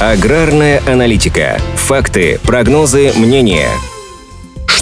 Аграрная аналитика. Факты, прогнозы, мнения –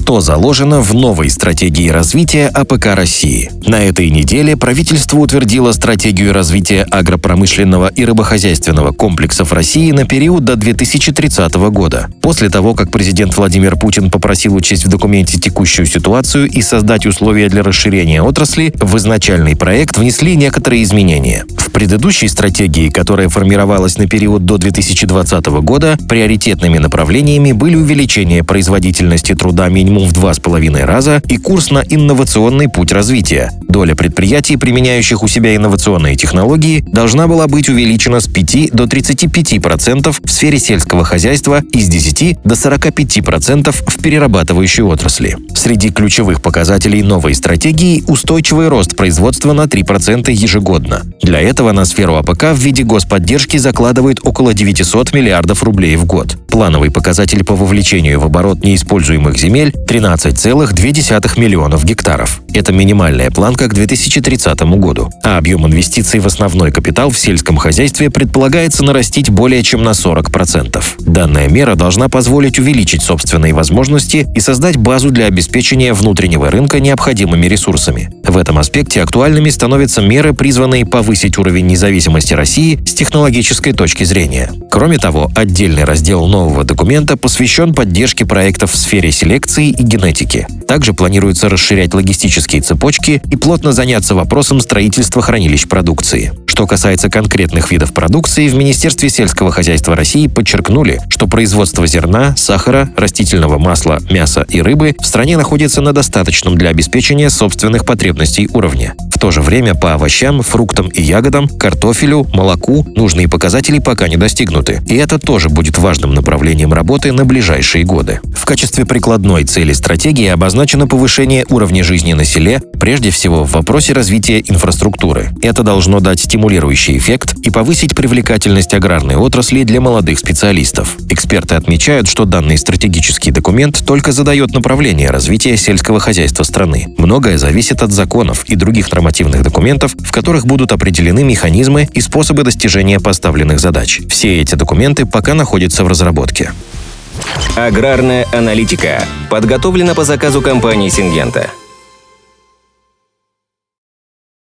что заложено в новой стратегии развития АПК России. На этой неделе правительство утвердило стратегию развития агропромышленного и рыбохозяйственного комплексов России на период до 2030 года. После того, как президент Владимир Путин попросил учесть в документе текущую ситуацию и создать условия для расширения отрасли, в изначальный проект внесли некоторые изменения. Предыдущей стратегии, которая формировалась на период до 2020 года, приоритетными направлениями были увеличение производительности труда минимум в два с половиной раза и курс на инновационный путь развития. Доля предприятий, применяющих у себя инновационные технологии, должна была быть увеличена с 5 до 35% в сфере сельского хозяйства и с 10 до 45% в перерабатывающей отрасли. Среди ключевых показателей новой стратегии – устойчивый рост производства на 3% ежегодно. Для этого на сферу АПК в виде господдержки закладывает около 900 миллиардов рублей в год. Плановый показатель по вовлечению в оборот неиспользуемых земель 13,2 миллионов гектаров. Это минимальная планка к 2030 году. А объем инвестиций в основной капитал в сельском хозяйстве предполагается нарастить более чем на 40%. Данная мера должна позволить увеличить собственные возможности и создать базу для обеспечения внутреннего рынка необходимыми ресурсами. В этом аспекте актуальными становятся меры, призванные повысить уровень независимости России с технологической точки зрения. Кроме того, отдельный раздел нового документа посвящен поддержке проектов в сфере селекции и генетики. Также планируется расширять логистические цепочки и плотно заняться вопросом строительства хранилищ продукции. Что касается конкретных видов продукции, в Министерстве сельского хозяйства России подчеркнули, что производство зерна, сахара, растительного масла, мяса и рыбы в стране находится на достаточном для обеспечения собственных потребностей уровне. То же время по овощам, фруктам и ягодам, картофелю, молоку нужные показатели пока не достигнуты. И это тоже будет важным направлением работы на ближайшие годы. В качестве прикладной цели стратегии обозначено повышение уровня жизни на селе, прежде всего в вопросе развития инфраструктуры. Это должно дать стимул стимулирующий эффект и повысить привлекательность аграрной отрасли для молодых специалистов. Эксперты отмечают, что данный стратегический документ только задает направление развития сельского хозяйства страны. Многое зависит от законов и других нормативных документов, в которых будут определены механизмы и способы достижения поставленных задач. Все эти документы пока находятся в разработке. Аграрная аналитика подготовлена по заказу компании «Сингента».